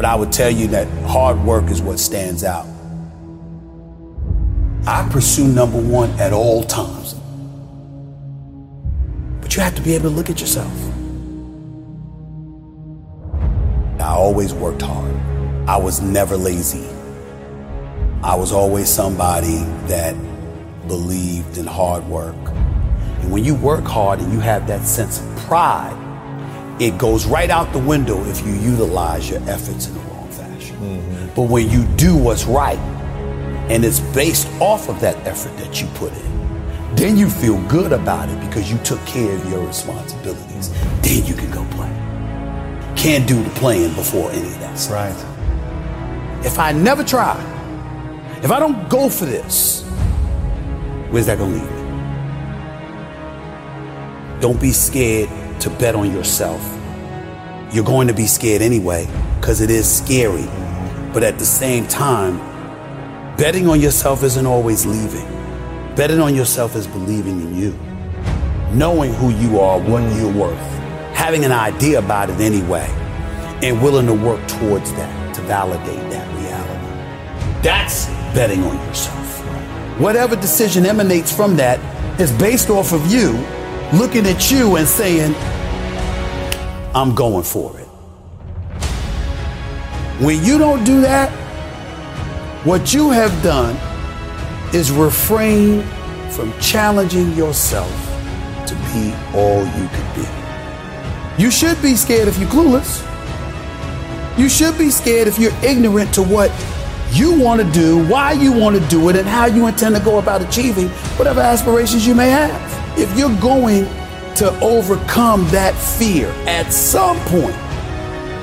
But I would tell you that hard work is what stands out. I pursue number one at all times. But you have to be able to look at yourself. I always worked hard. I was never lazy. I was always somebody that believed in hard work. And when you work hard and you have that sense of pride, it goes right out the window if you utilize your efforts in the wrong fashion. Mm-hmm. But when you do what's right, and it's based off of that effort that you put in, then you feel good about it because you took care of your responsibilities. Then you can go play. Can't do the playing before any of that stuff. Right. If I never try, if I don't go for this, where's that gonna lead me? Don't be scared to bet on yourself. You're going to be scared anyway because it is scary. But at the same time, betting on yourself isn't always leaving. Betting on yourself is believing in you, knowing who you are, what you're worth, having an idea about it anyway, and willing to work towards that to validate that reality. That's betting on yourself. Whatever decision emanates from that is based off of you looking at you and saying, I'm going for it. When you don't do that, what you have done is refrain from challenging yourself to be all you could be. You should be scared if you're clueless. You should be scared if you're ignorant to what you want to do, why you want to do it, and how you intend to go about achieving whatever aspirations you may have. If you're going to overcome that fear at some point,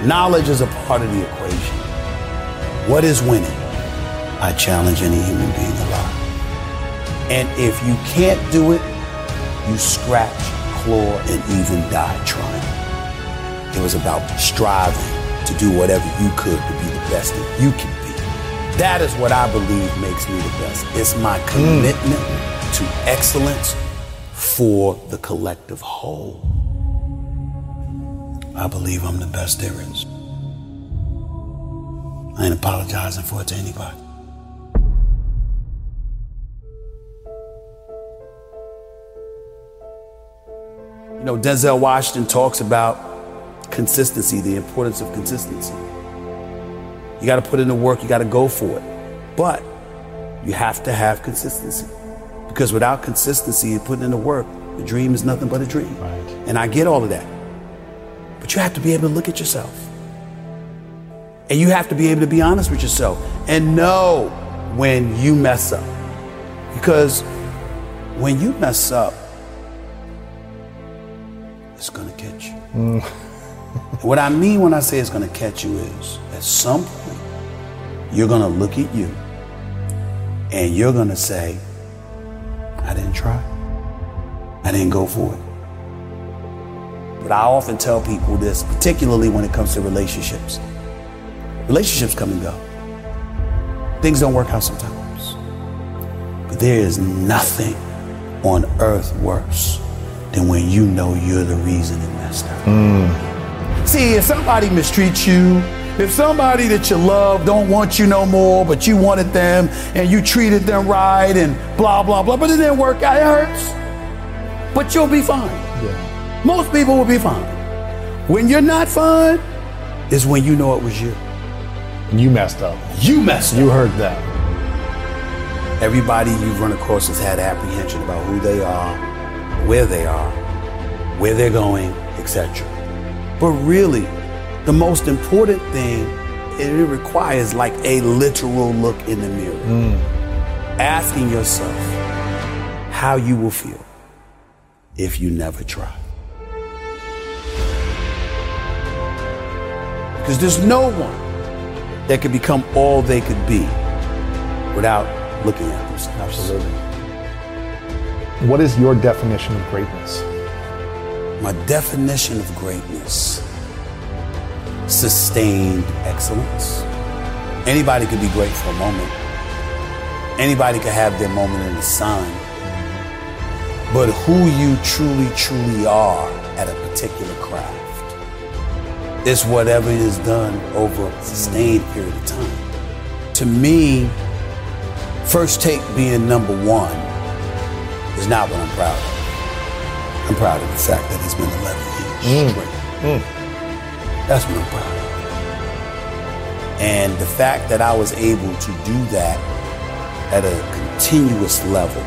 knowledge is a part of the equation. What is winning? I challenge any human being alive. And if you can't do it, you scratch, claw, and even die trying. It was about striving to do whatever you could to be the best that you can be. That is what I believe makes me the best. It's my commitment mm. to excellence for the collective whole. I believe I'm the best there is. I ain't apologizing for it to anybody. You know, Denzel Washington talks about consistency, the importance of consistency. You got to put in the work, you got to go for it. But you have to have consistency. Because without consistency and putting in the work, the dream is nothing but a dream. Right. And I get all of that. But you have to be able to look at yourself. And you have to be able to be honest with yourself and know when you mess up. Because when you mess up, it's going to catch you. Mm. what I mean when I say it's going to catch you is at some point, you're going to look at you and you're going to say, I didn't try. I didn't go for it. But I often tell people this, particularly when it comes to relationships. Relationships come and go. Things don't work out sometimes. But there is nothing on earth worse than when you know you're the reason it messed up. Mm. See, if somebody mistreats you, if somebody that you love don't want you no more, but you wanted them and you treated them right and blah, blah, blah, but it didn't work out, it hurts. But you'll be fine. Yeah. Most people will be fine. When you're not fine, is when you know it was you. You messed up. You messed up. You heard that. Everybody you've run across has had apprehension about who they are, where they are, where they're going, etc. But really, the most important thing it requires like a literal look in the mirror. Mm. Asking yourself how you will feel if you never try. Because there's no one that could become all they could be without looking at themselves. Absolutely. What is your definition of greatness? My definition of greatness sustained excellence. Anybody could be great for a moment, anybody could have their moment in the sun. But who you truly, truly are at a particular craft is whatever is done over a sustained period of time. To me, first take being number one is not what I'm proud of. I'm proud of the fact that it's been 11 years mm. straight. Mm. That's proud of. And the fact that I was able to do that at a continuous level,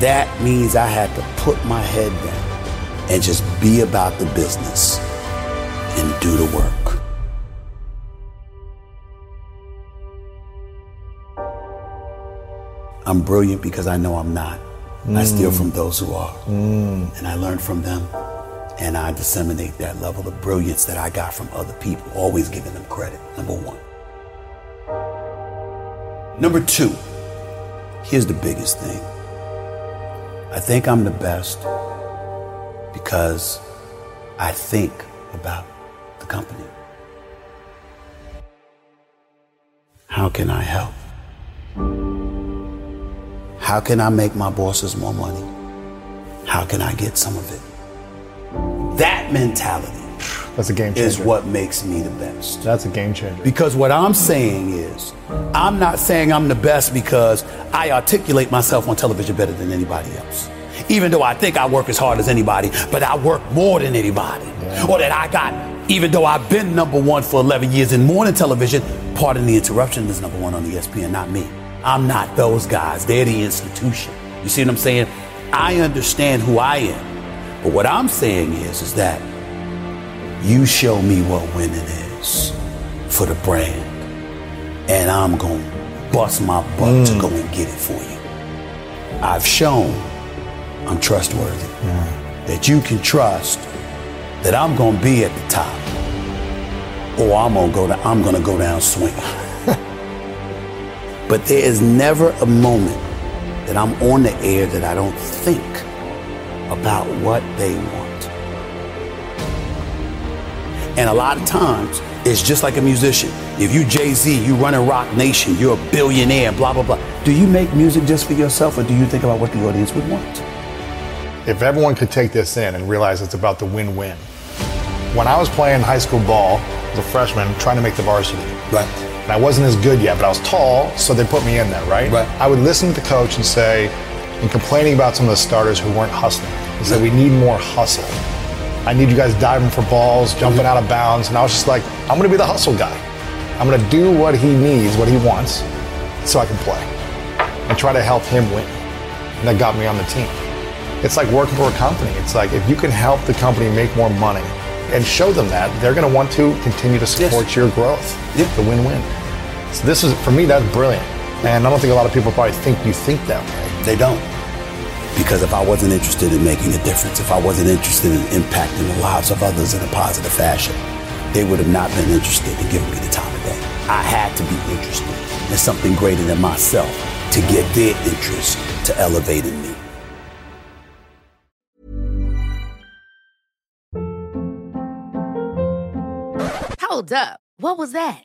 that means I had to put my head down and just be about the business and do the work. I'm brilliant because I know I'm not. I steal mm. from those who are. Mm. And I learn from them. And I disseminate that level of brilliance that I got from other people, always giving them credit. Number one. Number two, here's the biggest thing. I think I'm the best because I think about the company. How can I help? How can I make my bosses more money? How can I get some of it? That mentality That's a game changer. is what makes me the best. That's a game changer. Because what I'm saying is, I'm not saying I'm the best because I articulate myself on television better than anybody else. Even though I think I work as hard as anybody, but I work more than anybody. Or that I got, even though I've been number one for 11 years in morning television, pardon the interruption, is number one on ESPN, not me. I'm not those guys. They're the institution. You see what I'm saying? I understand who I am. But what I'm saying is, is that you show me what winning is for the brand, and I'm going to bust my butt to mm. go and get it for you. I've shown I'm trustworthy, that you can trust that I'm going to be at the top, or I'm going to go. down, I'm going to go down swinging. but there is never a moment that I'm on the air that I don't think about what they want. And a lot of times, it's just like a musician. If you Jay Z, you run a Roc Nation, you're a billionaire, blah, blah, blah. Do you make music just for yourself or do you think about what the audience would want? If everyone could take this in and realize it's about the win win. When I was playing high school ball as a freshman, trying to make the varsity, Right. and I wasn't as good yet, but I was tall, so they put me in there, right? Right. I would listen to the coach and say, and complaining about some of the starters who weren't hustling. He said, We need more hustle. I need you guys diving for balls, jumping out of bounds. And I was just like, I'm going to be the hustle guy. I'm going to do what he needs, what he wants, so I can play and try to help him win. And that got me on the team. It's like working for a company. It's like if you can help the company make more money and show them that, they're going to want to continue to support Yes. your growth. Yeah. The win-win. So this is for me that's brilliant. And I don't think a lot of people probably think you think that way. They don't. Because if I wasn't interested in making a difference, if I wasn't interested in impacting the lives of others in a positive fashion, they would have not been interested in giving me the time of day. I had to be interested in something greater than myself to get their interest to elevate in me. Hold up. What was that?